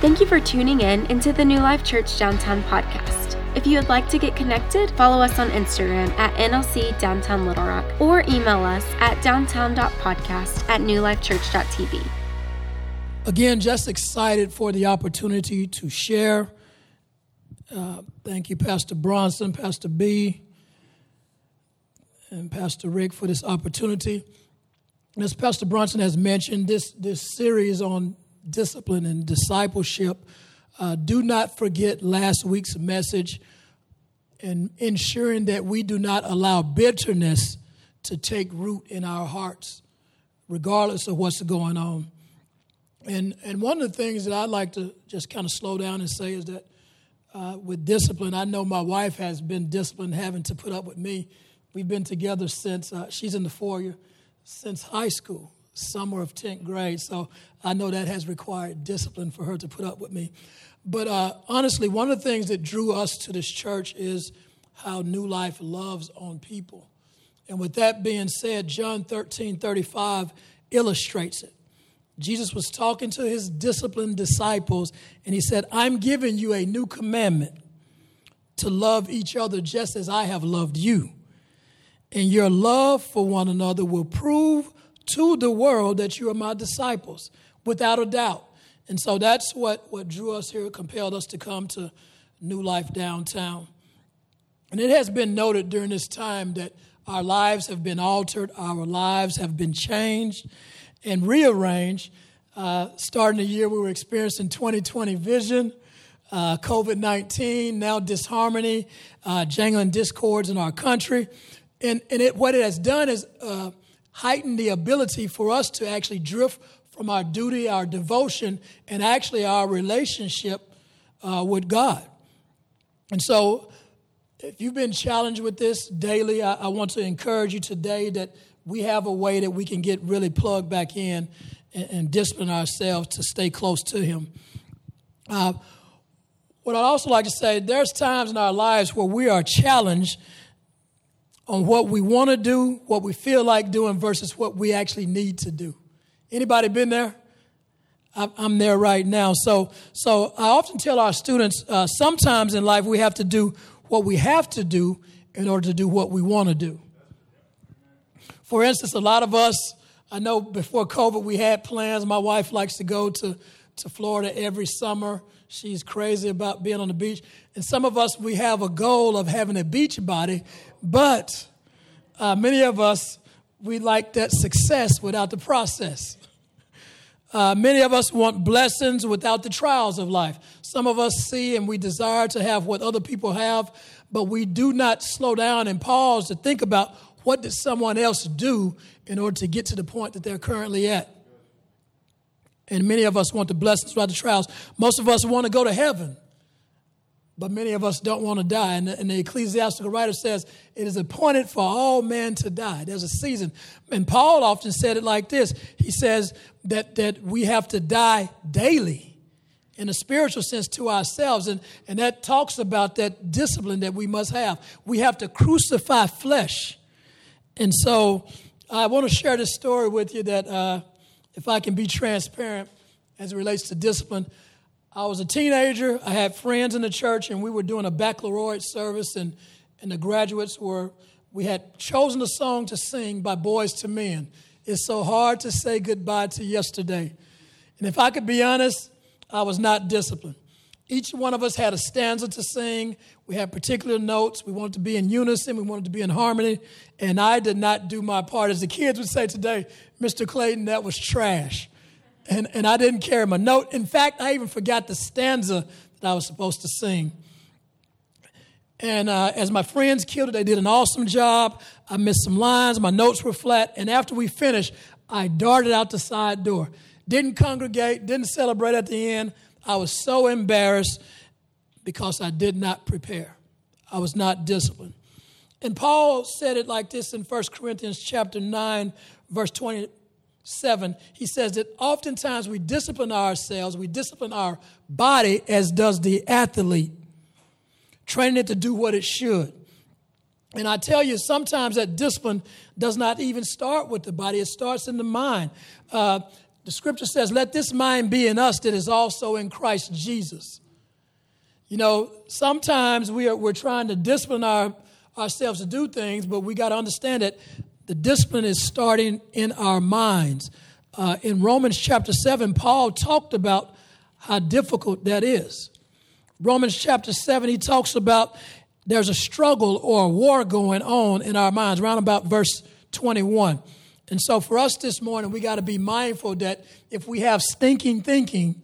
Thank you for tuning in into the New Life Church Downtown podcast. If you would like to get connected, follow us on Instagram at NLC Downtown Little Rock or email us at downtown.podcast at newlifechurch.tv. Again, just excited for the opportunity to share. Uh, thank you, Pastor Bronson, Pastor B, and Pastor Rick for this opportunity. As Pastor Bronson has mentioned, this, this series on discipline and discipleship, uh, do not forget last week's message and ensuring that we do not allow bitterness to take root in our hearts, regardless of what's going on. And, and one of the things that I'd like to just kind of slow down and say is that uh, with discipline, I know my wife has been disciplined having to put up with me. We've been together since uh, she's in the foyer since high school, summer of 10th grade. So I know that has required discipline for her to put up with me. But uh, honestly, one of the things that drew us to this church is how New Life loves on people. And with that being said, John 13 35 illustrates it. Jesus was talking to his disciplined disciples, and he said, I'm giving you a new commandment to love each other just as I have loved you. And your love for one another will prove to the world that you are my disciples, without a doubt. And so that's what, what drew us here, compelled us to come to New Life Downtown. And it has been noted during this time that our lives have been altered, our lives have been changed and rearranged. Uh, starting the year, we were experiencing 2020 vision, uh, COVID 19, now disharmony, uh, jangling discords in our country. And, and it, what it has done is uh, heightened the ability for us to actually drift from our duty, our devotion, and actually our relationship uh, with God. And so, if you've been challenged with this daily, I, I, want to encourage you today that we have a way that we can get really plugged back in and, and discipline ourselves to stay close to Him. Uh, what I'd also like to say, there's times in our lives where we are challenged on what we want to do, what we feel like doing versus what we actually need to do. Anybody been there? I'm there right now. So, so I often tell our students uh, sometimes in life we have to do what we have to do in order to do what we want to do. For instance, a lot of us, I know before COVID we had plans. My wife likes to go to, to Florida every summer. She's crazy about being on the beach. And some of us, we have a goal of having a beach body, but uh, many of us, we like that success without the process. Uh, many of us want blessings without the trials of life. Some of us see and we desire to have what other people have, but we do not slow down and pause to think about what did someone else do in order to get to the point that they're currently at. And many of us want the blessings without the trials. Most of us want to go to heaven, but many of us don't want to die. And the, and the, ecclesiastical writer says, It is appointed for all men to die. There's a season. And Paul often said it like this He says that, that we have to die daily in a spiritual sense to ourselves. And, and that talks about that discipline that we must have. We have to crucify flesh. And so I want to share this story with you that, uh, if I can be transparent as it relates to discipline, I was a teenager. I had friends in the church, and we were doing a baccalaureate service, and, and the graduates were, we had chosen a song to sing by Boyz II Men. It's so hard to say goodbye to yesterday. And if I could be honest, I was not disciplined. Each one of us had a stanza to sing. We had particular notes. We wanted to be in unison. We wanted to be in harmony. And I did not do my part. As the kids would say today, Mr. Clayton, that was trash and, and I didn't carry my note. In fact, I even forgot the stanza that I was supposed to sing. And uh, as my friends killed it, they did an awesome job. I missed some lines, my notes were flat, and after we finished, I darted out the side door. Didn't congregate, didn't celebrate at the end. I was so embarrassed because I did not prepare. I was not disciplined. And Paul said it like this in 1 Corinthians chapter 9, verse 27. he says that oftentimes we discipline ourselves, we discipline our body as does the athlete, training it to do what it should. And I tell you, sometimes that discipline does not even start with the body, it starts in the mind. Uh, The scripture says, Let this mind be in us that is also in Christ Jesus. You know, sometimes we are, we're trying to discipline our, ourselves to do things, but we got to understand that the discipline is starting in our minds. Uh, in Romans chapter 7, Paul talked about how difficult that is. Romans chapter 7, he talks about there's a struggle or a war going on in our minds, around about verse 21. And so for us this morning, we got to be mindful that if we have stinking thinking,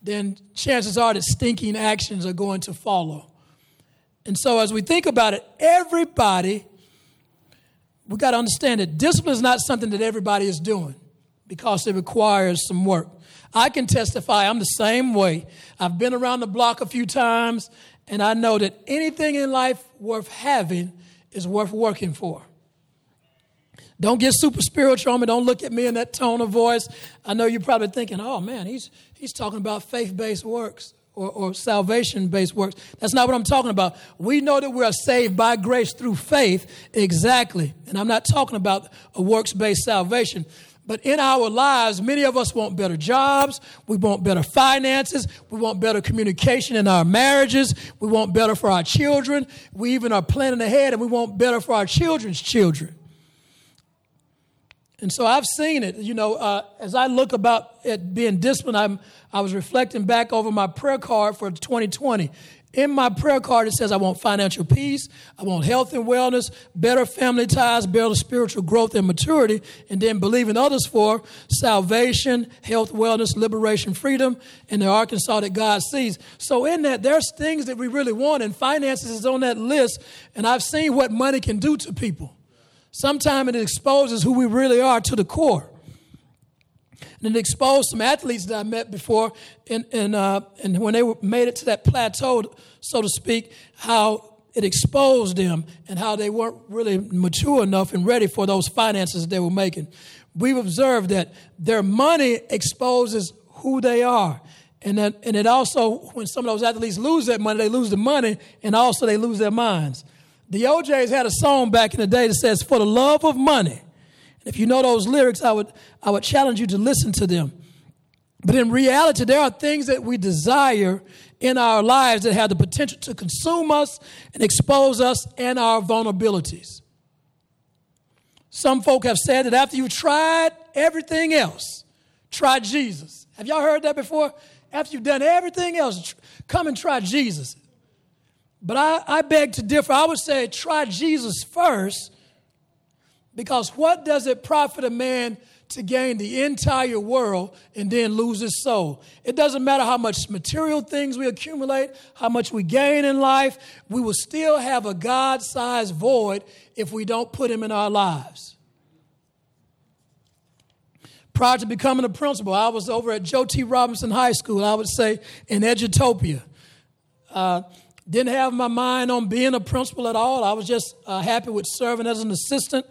then chances are that stinking actions are going to follow. And so as we think about it, everybody, we got to understand that discipline is not something that everybody is doing because it requires some work. I can testify I'm the same way. I've been around the block a few times, and I know that anything in life worth having is worth working for. Don't get super spiritual on me. Don't look at me in that tone of voice. I know you're probably thinking, oh man, he's, he's talking about faith based works or, or salvation based works. That's not what I'm talking about. We know that we are saved by grace through faith, exactly. And I'm not talking about a works based salvation. But in our lives, many of us want better jobs. We want better finances. We want better communication in our marriages. We want better for our children. We even are planning ahead and we want better for our children's children. And so I've seen it. You know, uh, as I look about at being disciplined, I'm, I was reflecting back over my prayer card for 2020. In my prayer card, it says I want financial peace, I want health and wellness, better family ties, better spiritual growth and maturity, and then believing others for salvation, health, wellness, liberation, freedom, and the Arkansas that God sees. So in that, there's things that we really want, and finances is on that list, and I've seen what money can do to people. Sometimes it exposes who we really are to the core. And it exposed some athletes that I met before, and, and, uh, and when they were, made it to that plateau, so to speak, how it exposed them and how they weren't really mature enough and ready for those finances that they were making. We've observed that their money exposes who they are. And, that, and it also, when some of those athletes lose that money, they lose the money and also they lose their minds. The O'Jays had a song back in the day that says, For the love of money. And if you know those lyrics, I would, I would challenge you to listen to them. But in reality, there are things that we desire in our lives that have the potential to consume us and expose us and our vulnerabilities. Some folk have said that after you've tried everything else, try Jesus. Have y'all heard that before? After you've done everything else, come and try Jesus. But I, I beg to differ. I would say try Jesus first because what does it profit a man to gain the entire world and then lose his soul? It doesn't matter how much material things we accumulate, how much we gain in life, we will still have a God sized void if we don't put him in our lives. Prior to becoming a principal, I was over at Joe T. Robinson High School, I would say in Edutopia. Uh, didn't have my mind on being a principal at all. I was just uh, happy with serving as an assistant.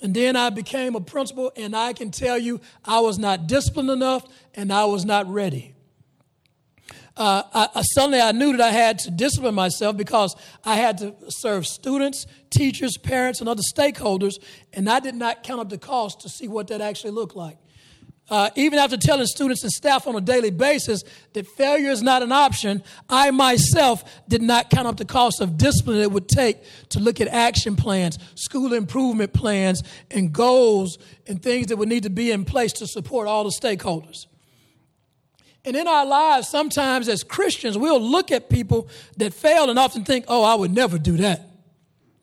And then I became a principal, and I can tell you I was not disciplined enough and I was not ready. Uh, I, I, suddenly I knew that I had to discipline myself because I had to serve students, teachers, parents, and other stakeholders, and I did not count up the cost to see what that actually looked like uh, even after telling students and staff on a daily basis that failure is not an option, I myself did not count up the cost of discipline it would take to look at action plans, school improvement plans, and goals and things that would need to be in place to support all the stakeholders. And in our lives, sometimes as Christians, we'll look at people that fail and often think, oh, I would never do that.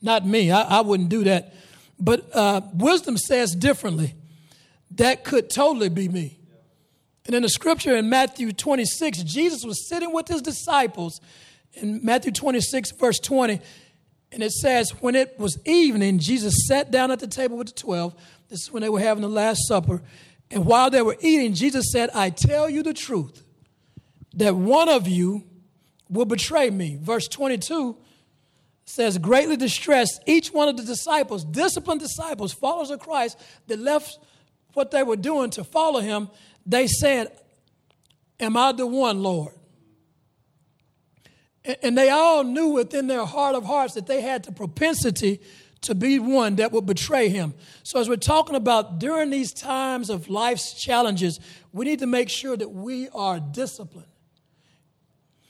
Not me, I, I wouldn't do that. But uh, wisdom says differently that could totally be me. And in the scripture in Matthew 26, Jesus was sitting with his disciples in Matthew 26, verse 20. And it says, when it was evening, Jesus sat down at the table with the 12. This is when they were having the Last Supper. And while they were eating, Jesus said, I tell you the truth, that one of you will betray me. Verse 22 says, greatly distressed, each one of the disciples, disciplined disciples, followers of Christ, that left what they were doing to follow him, they said, Am I the one, Lord? And they all knew within their heart of hearts that they had the propensity to be one that would betray him. So, as we're talking about during these times of life's challenges, we need to make sure that we are disciplined.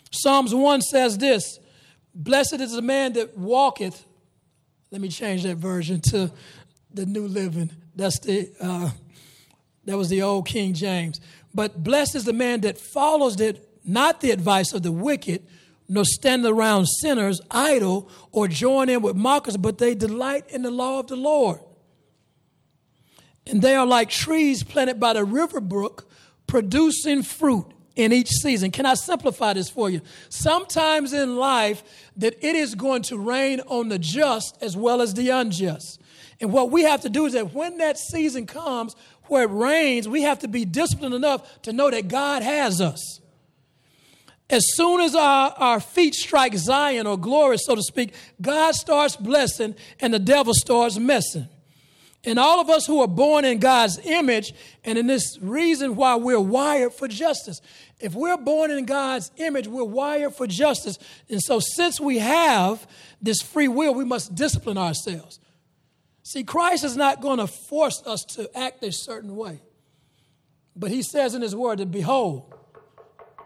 Psalms 1 says this Blessed is the man that walketh. Let me change that version to the New Living. That's the, uh, that was the old King James. But blessed is the man that follows it, not the advice of the wicked, nor stand around sinners idle or join in with mockers, but they delight in the law of the Lord. And they are like trees planted by the river brook, producing fruit in each season. Can I simplify this for you? Sometimes in life, that it is going to rain on the just as well as the unjust. And what we have to do is that when that season comes where it rains, we have to be disciplined enough to know that God has us. As soon as our, our feet strike Zion or glory, so to speak, God starts blessing and the devil starts messing. And all of us who are born in God's image, and in this reason why we're wired for justice. If we're born in God's image, we're wired for justice. And so, since we have this free will, we must discipline ourselves. See, Christ is not going to force us to act a certain way. But he says in his word that, behold,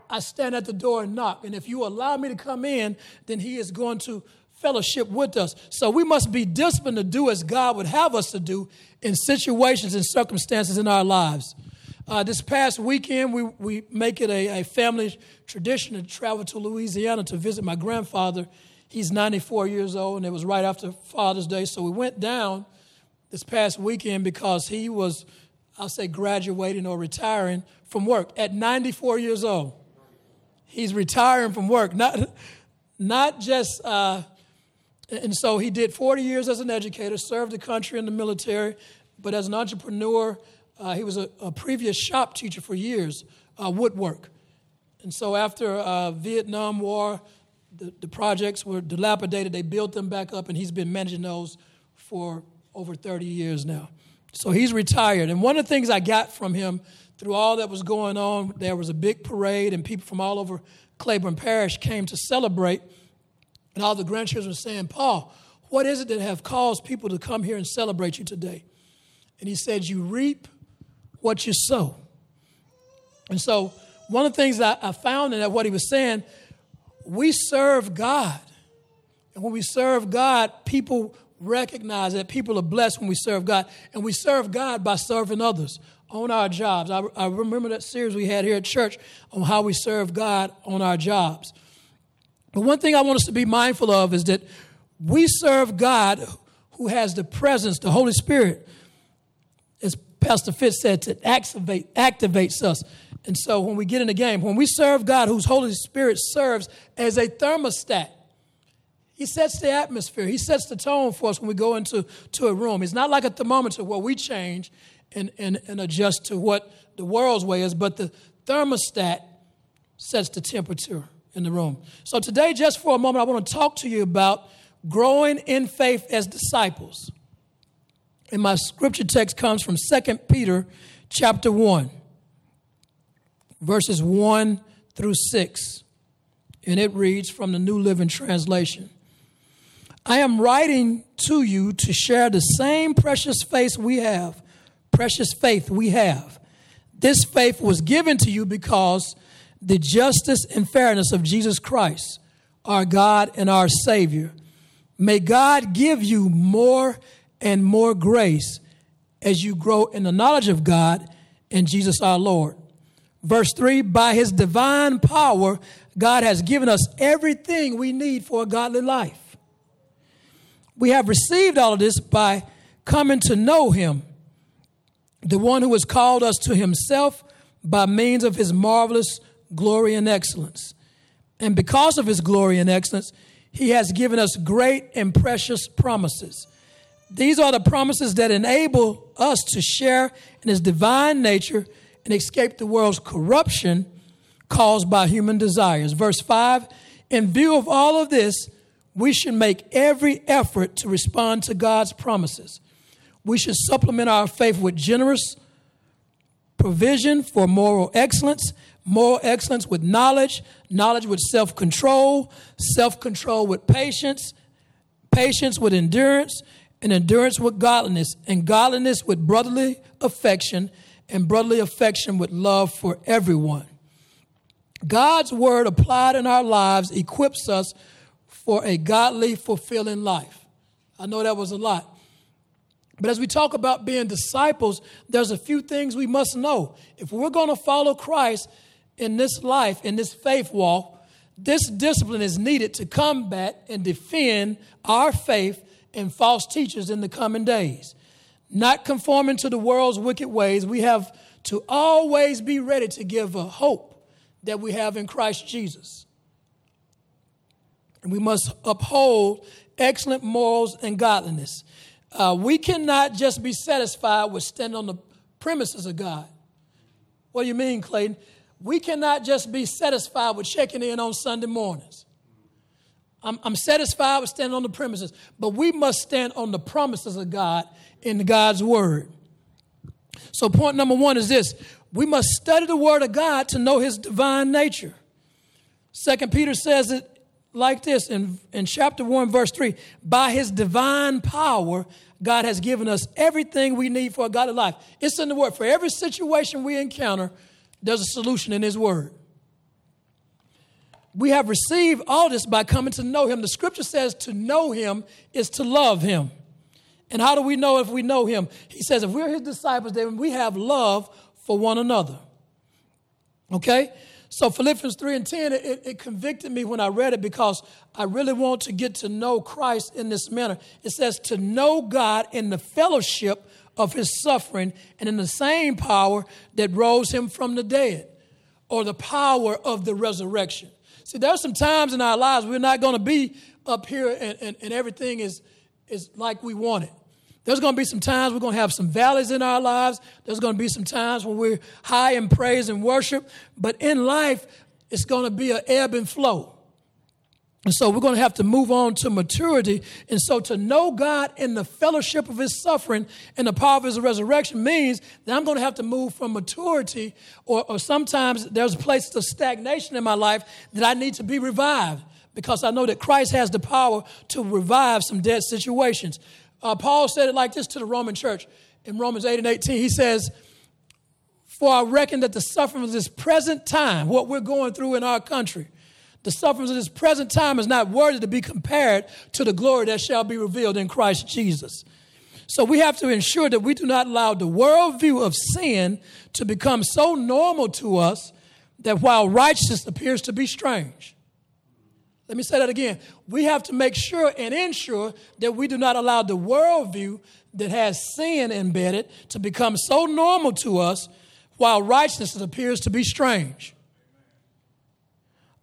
I stand at the door and knock. And if you allow me to come in, then he is going to fellowship with us. So we must be disciplined to do as God would have us to do in situations and circumstances in our lives. Uh, this past weekend, we, we make it a, a family tradition to travel to Louisiana to visit my grandfather. He's 94 years old, and it was right after Father's Day. So we went down this past weekend because he was, I'll say, graduating or retiring from work at 94 years old. He's retiring from work, not, not just, uh, and so he did 40 years as an educator, served the country in the military, but as an entrepreneur, uh, he was a, a, previous shop teacher for years, uh, woodwork. And so after uh, Vietnam War, the, the projects were dilapidated. They built them back up, and he's been managing those for over 30 years now. So he's retired. And one of the things I got from him through all that was going on, there was a big parade, and people from all over Claiborne Parish came to celebrate. And all the grandchildren were saying, Paul, what is it that have caused people to come here and celebrate you today? And he said, You reap what you sow. And so, one of the things I, I found in that what he was saying, we serve God. And when we serve God, people recognize that people are blessed when we serve God. And we serve God by serving others on our jobs. I, I remember that series we had here at church on how we serve God on our jobs. But one thing I want us to be mindful of is that we serve God who has the presence, the Holy Spirit, as Pastor Fitz said, to activate, activates us. And so when we get in the game, when we serve God, whose Holy Spirit serves as a thermostat, he sets the atmosphere. He sets the tone for us when we go into to a room. It's not like a thermometer where we change and, and, and adjust to what the world's way is, but the thermostat sets the temperature in the room. So today, just for a moment, I want to talk to you about growing in faith as disciples. And my scripture text comes from 2 Peter chapter 1, verses 1 through 6. And it reads from the New Living Translation. I am writing to you to share the same precious faith we have precious faith we have. This faith was given to you because the justice and fairness of Jesus Christ, our God and our Savior. May God give you more and more grace as you grow in the knowledge of God and Jesus our Lord. Verse 3 By his divine power, God has given us everything we need for a godly life. We have received all of this by coming to know him the one who has called us to himself by means of his marvelous glory and excellence. And because of his glory and excellence, he has given us great and precious promises. These are the promises that enable us to share in his divine nature and escape the world's corruption caused by human desires. Verse 5 In view of all of this, we should make every effort to respond to God's promises we should supplement our faith with generous provision for moral excellence, moral excellence with knowledge, knowledge with self control, self control with patience, patience with endurance, and endurance with godliness, and godliness with brotherly affection, and brotherly affection with love for everyone. God's word applied in our lives equips us for a godly, fulfilling life. I know that was a lot. But as we talk about being disciples, there's a few things we must know. If we're going to follow Christ in this life, in this faith walk, this discipline is needed to combat and defend our faith and false teachers in the coming days. Not conforming to the world's wicked ways, we have to always be ready to give a hope that we have in Christ Jesus. And we must uphold excellent morals and godliness. Uh, we cannot just be satisfied with standing on the premises of God. What do you mean, Clayton? We cannot just be satisfied with checking in on Sunday mornings. I'm, I'm satisfied with standing on the premises, but we must stand on the promises of God in God's word. So, point number one is this we must study the word of God to know his divine nature. Second Peter says it like this in, in chapter 1, verse 3 By his divine power, God has given us everything we need for a godly life. It's in the word. For every situation we encounter, there's a solution in his word. We have received all this by coming to know him. The scripture says to know him is to love him. And how do we know if we know him? He says, if we're his disciples, then we have love for one another. Okay? So Philippians 3 and 10, it, it, convicted me when I read it because I really want to get to know Christ in this manner. It says to know God in the fellowship of his suffering and in the same power that rose him from the dead or the power of the resurrection. See, there are some times in our lives we're not going to be up here and, and, and everything is, is like we want it. There's going to be some times we're going to have some valleys in our lives. There's going to be some times when we're high in praise and worship. But in life, it's going to be an ebb and flow. And so we're going to have to move on to maturity. And so to know God in the fellowship of his suffering and the power of his resurrection means that I'm going to have to move from maturity or, or sometimes there's places of stagnation in my life that I need to be revived because I know that Christ has the power to revive some dead situations. Uh, Paul said it like this to the Roman church in Romans 8 and 18. He says, For I reckon that the sufferings of this present time, what we're going through in our country, the sufferings of this present time is not worthy to be compared to the glory that shall be revealed in Christ Jesus. So we have to ensure that we do not allow the worldview of sin to become so normal to us that while righteousness appears to be strange. Let me say that again. We have to make sure and ensure that we do not allow the worldview that has sin embedded to become so normal to us while righteousness appears to be strange.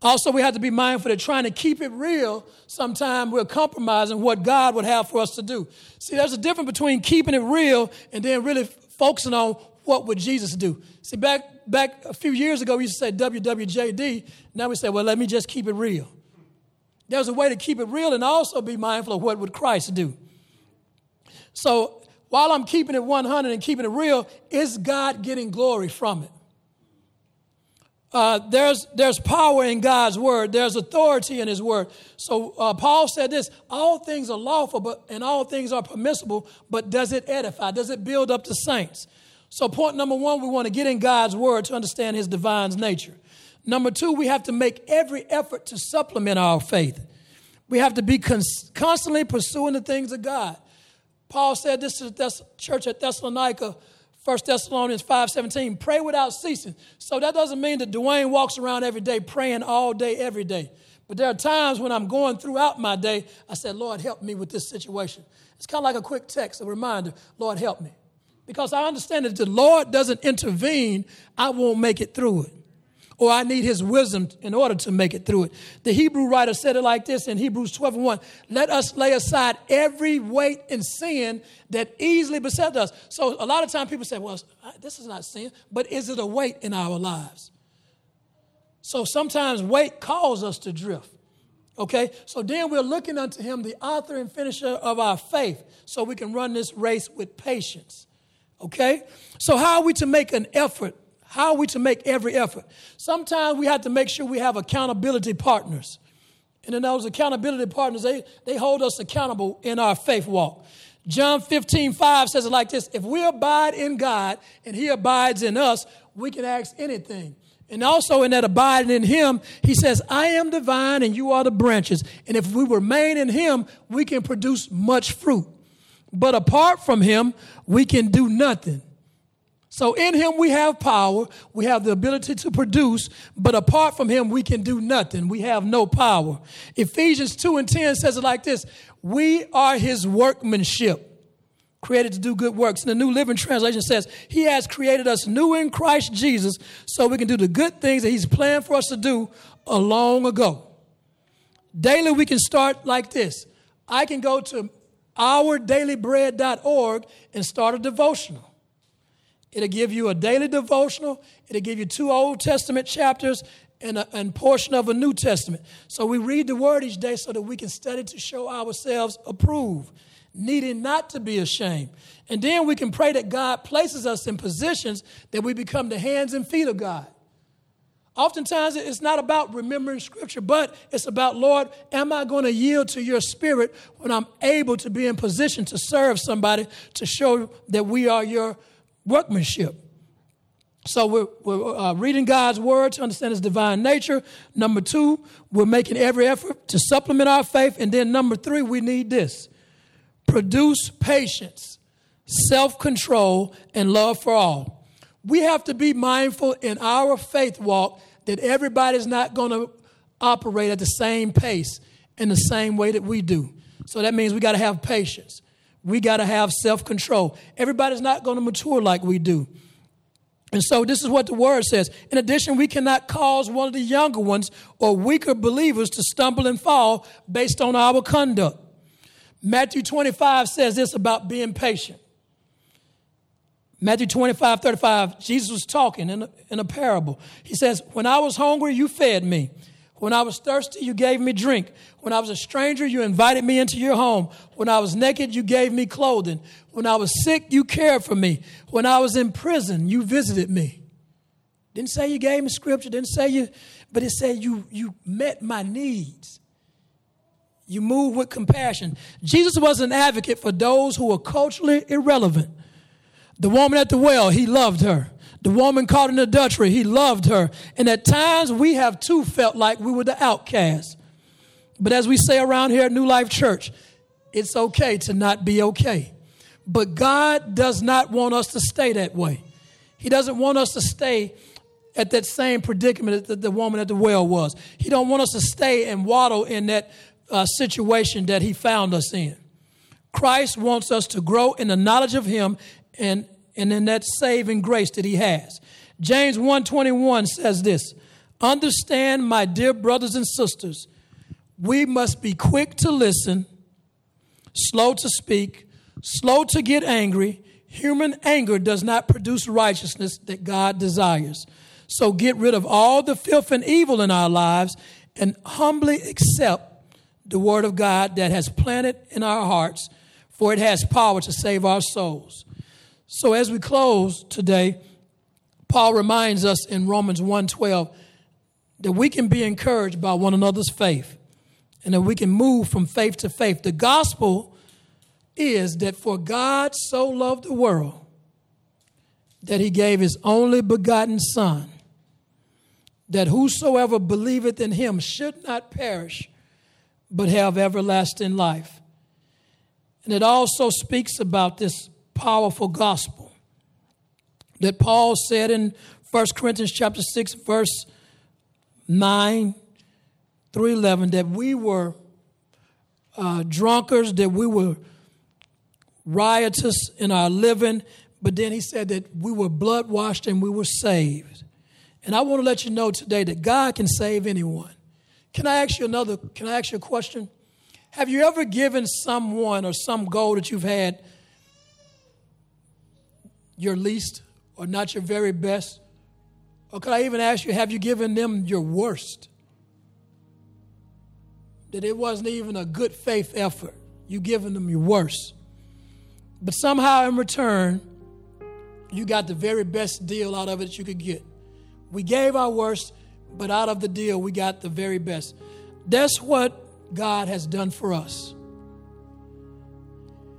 Also, we have to be mindful that trying to keep it real, sometimes we're compromising what God would have for us to do. See, there's a difference between keeping it real and then really focusing on what would Jesus do. See, back back a few years ago, we used to say WWJD. Now we say, well, let me just keep it real. There's a way to keep it real and also be mindful of what would Christ do. So while I'm keeping it 100 and keeping it real, is God getting glory from it? Uh, there's, there's power in God's word. There's authority in his word. So uh, Paul said this, all things are lawful but, and all things are permissible, but does it edify? Does it build up the saints? So point number one, we want to get in God's word to understand his divine nature. Number two, we have to make every effort to supplement our faith. We have to be constantly pursuing the things of God. Paul said this to the church at Thessalonica, 1 Thessalonians 5.17, pray without ceasing. So that doesn't mean that Dwayne walks around every day praying all day, every day. But there are times when I'm going throughout my day, I said, Lord, help me with this situation. It's kind of like a quick text, a reminder, Lord, help me. Because I understand that if the Lord doesn't intervene, I won't make it through it or I need his wisdom in order to make it through it. The Hebrew writer said it like this in Hebrews 12 and 1. Let us lay aside every weight and sin that easily besets us. So a lot of times people say, well, this is not sin, but is it a weight in our lives? So sometimes weight calls us to drift. Okay, so then we're looking unto him, the author and finisher of our faith, so we can run this race with patience. Okay, so how are we to make an effort how are we to make every effort? Sometimes we have to make sure we have accountability partners. And then those accountability partners, they, they hold us accountable in our faith walk. John 15, 5 says it like this If we abide in God and He abides in us, we can ask anything. And also in that abiding in Him, He says, I am the vine and you are the branches. And if we remain in Him, we can produce much fruit. But apart from Him, we can do nothing. So in him we have power, we have the ability to produce, but apart from him we can do nothing. We have no power. Ephesians 2 and 10 says it like this We are his workmanship, created to do good works. And the New Living Translation says, He has created us new in Christ Jesus so we can do the good things that he's planned for us to do a long ago. Daily we can start like this. I can go to ourdailybread.org and start a devotional. It'll give you a daily devotional. It'll give you two Old Testament chapters and a and portion of a New Testament. So we read the Word each day so that we can study to show ourselves approved, needing not to be ashamed. And then we can pray that God places us in positions that we become the hands and feet of God. Oftentimes, it's not about remembering Scripture, but it's about, Lord, am I going to yield to your Spirit when I'm able to be in position to serve somebody to show that we are your workmanship. So we're, we're uh, reading God's word to understand his divine nature. Number two, we're making every effort to supplement our faith. And then number three, we need this produce patience, self control, and love for all. We have to be mindful in our faith walk that everybody's not going to operate at the same pace in the same way that we do. So that means we got to have patience. We got to have self control. Everybody's not going to mature like we do. And so, this is what the word says. In addition, we cannot cause one of the younger ones or weaker believers to stumble and fall based on our conduct. Matthew 25 says this about being patient. Matthew 25, 35, Jesus was talking in a, in a parable. He says, When I was hungry, you fed me. When I was thirsty, you gave me drink. When I was a stranger, you invited me into your home. When I was naked, you gave me clothing. When I was sick, you cared for me. When I was in prison, you visited me. Didn't say you gave me scripture, didn't say you, but it said you, you met my needs. You moved with compassion. Jesus was an advocate for those who were culturally irrelevant. The woman at the well, he loved her. The woman caught in adultery, he loved her. And at times we have too felt like we were the outcast. But as we say around here at New Life Church, it's okay to not be okay. But God does not want us to stay that way. He doesn't want us to stay at that same predicament that the woman at the well was. He don't want us to stay and waddle in that uh, situation that he found us in. Christ wants us to grow in the knowledge of him and and in that saving grace that he has. James 1:21 says this, "Understand, my dear brothers and sisters, we must be quick to listen, slow to speak, slow to get angry. Human anger does not produce righteousness that God desires. So get rid of all the filth and evil in our lives and humbly accept the word of God that has planted in our hearts, for it has power to save our souls." So as we close today, Paul reminds us in Romans 1:12 that we can be encouraged by one another's faith and that we can move from faith to faith. The gospel is that for God so loved the world that he gave his only begotten son that whosoever believeth in him should not perish but have everlasting life. And it also speaks about this powerful gospel that Paul said in 1 Corinthians chapter 6 verse 9 through 11 that we were uh, drunkards, that we were riotous in our living, but then he said that we were blood washed and we were saved. And I want to let you know today that God can save anyone. Can I ask you another, can I ask you a question? Have you ever given someone or some goal that you've had your least or not your very best? Or could I even ask you, have you given them your worst? That it wasn't even a good faith effort. You given them your worst. But somehow in return, you got the very best deal out of it you could get. We gave our worst, but out of the deal, we got the very best. That's what God has done for us.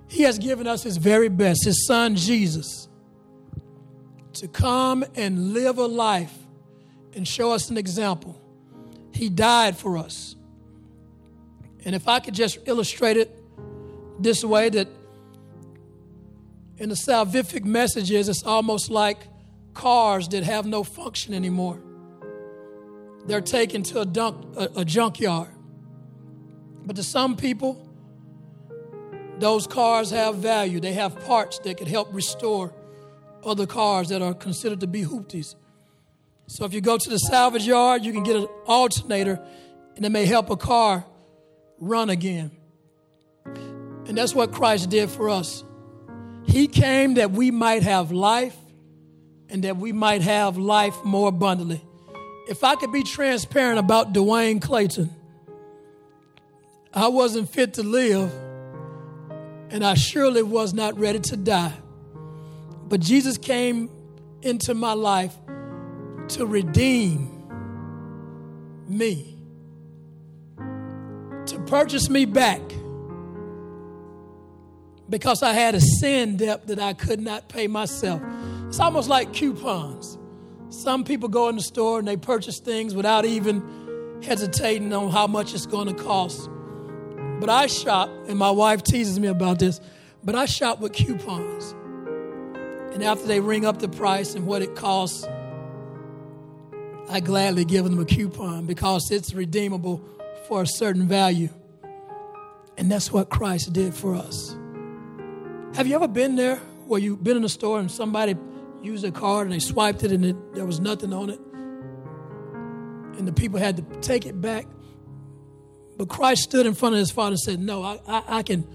He has given us His very best, His Son Jesus, to come and live a life and show us an example. He died for us. And if I could just illustrate it this way, that in the salvific messages, it's almost like cars that have no function anymore. They're taken to a, dunk, a, a junkyard. But to some people, those cars have value. They have parts that could help restore other cars that are considered to be hoopties. So if you go to the salvage yard, you can get an alternator and it may help a car run again. And that's what Christ did for us. He came that we might have life and that we might have life more abundantly. If I could be transparent about Dwayne Clayton, I wasn't fit to live, and I surely was not ready to die. But Jesus came into my life to redeem me, to purchase me back because I had a sin debt that I could not pay myself. It's almost like coupons. Some people go in the store and they purchase things without even hesitating on how much it's going to cost. But I shop, and my wife teases me about this, but I shop with coupons. And after they ring up the price and what it costs, I gladly give them a coupon because it's redeemable for a certain value. And that's what Christ did for us. Have you ever been there where you've been in a store and somebody used a card and they swiped it and it, there was nothing on it? And the people had to take it back. But Christ stood in front of his father and said, No, I, I, I can,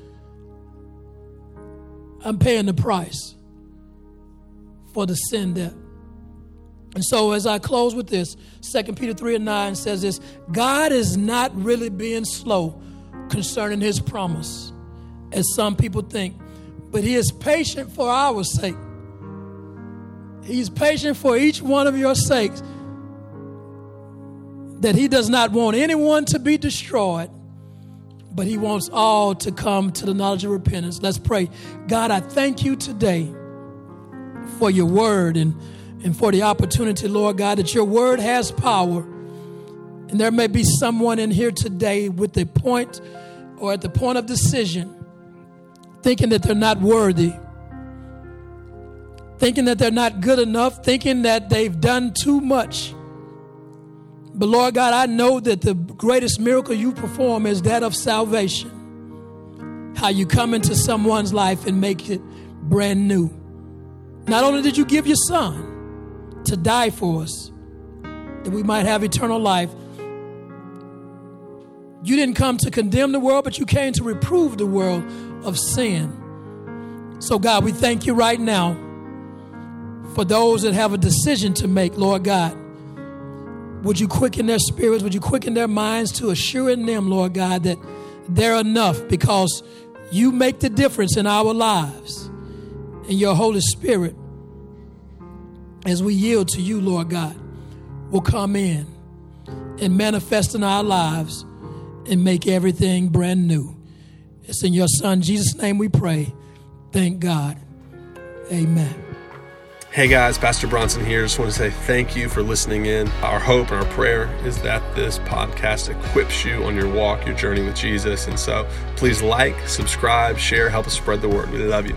I'm paying the price for the sin debt. And so, as I close with this, 2 Peter 3 and 9 says this God is not really being slow concerning his promise, as some people think, but he is patient for our sake. He's patient for each one of your sakes, that he does not want anyone to be destroyed, but he wants all to come to the knowledge of repentance. Let's pray. God, I thank you today for your word and and for the opportunity, Lord God, that your word has power. And there may be someone in here today with a point or at the point of decision, thinking that they're not worthy, thinking that they're not good enough, thinking that they've done too much. But Lord God, I know that the greatest miracle you perform is that of salvation. How you come into someone's life and make it brand new. Not only did you give your son, to die for us, that we might have eternal life. You didn't come to condemn the world, but you came to reprove the world of sin. So, God, we thank you right now for those that have a decision to make, Lord God. Would you quicken their spirits? Would you quicken their minds to assuring them, Lord God, that they're enough because you make the difference in our lives and your Holy Spirit as we yield to you, Lord God, will come in and manifest in our lives and make everything brand new. It's in your Son, Jesus' name, we pray. Thank God. Amen. Hey guys, Pastor Bronson here. Just want to say thank you for listening in. Our hope and our prayer is that this podcast equips you on your walk, your journey with Jesus. And so please like, subscribe, share, help us spread the word. We love you.